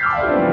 you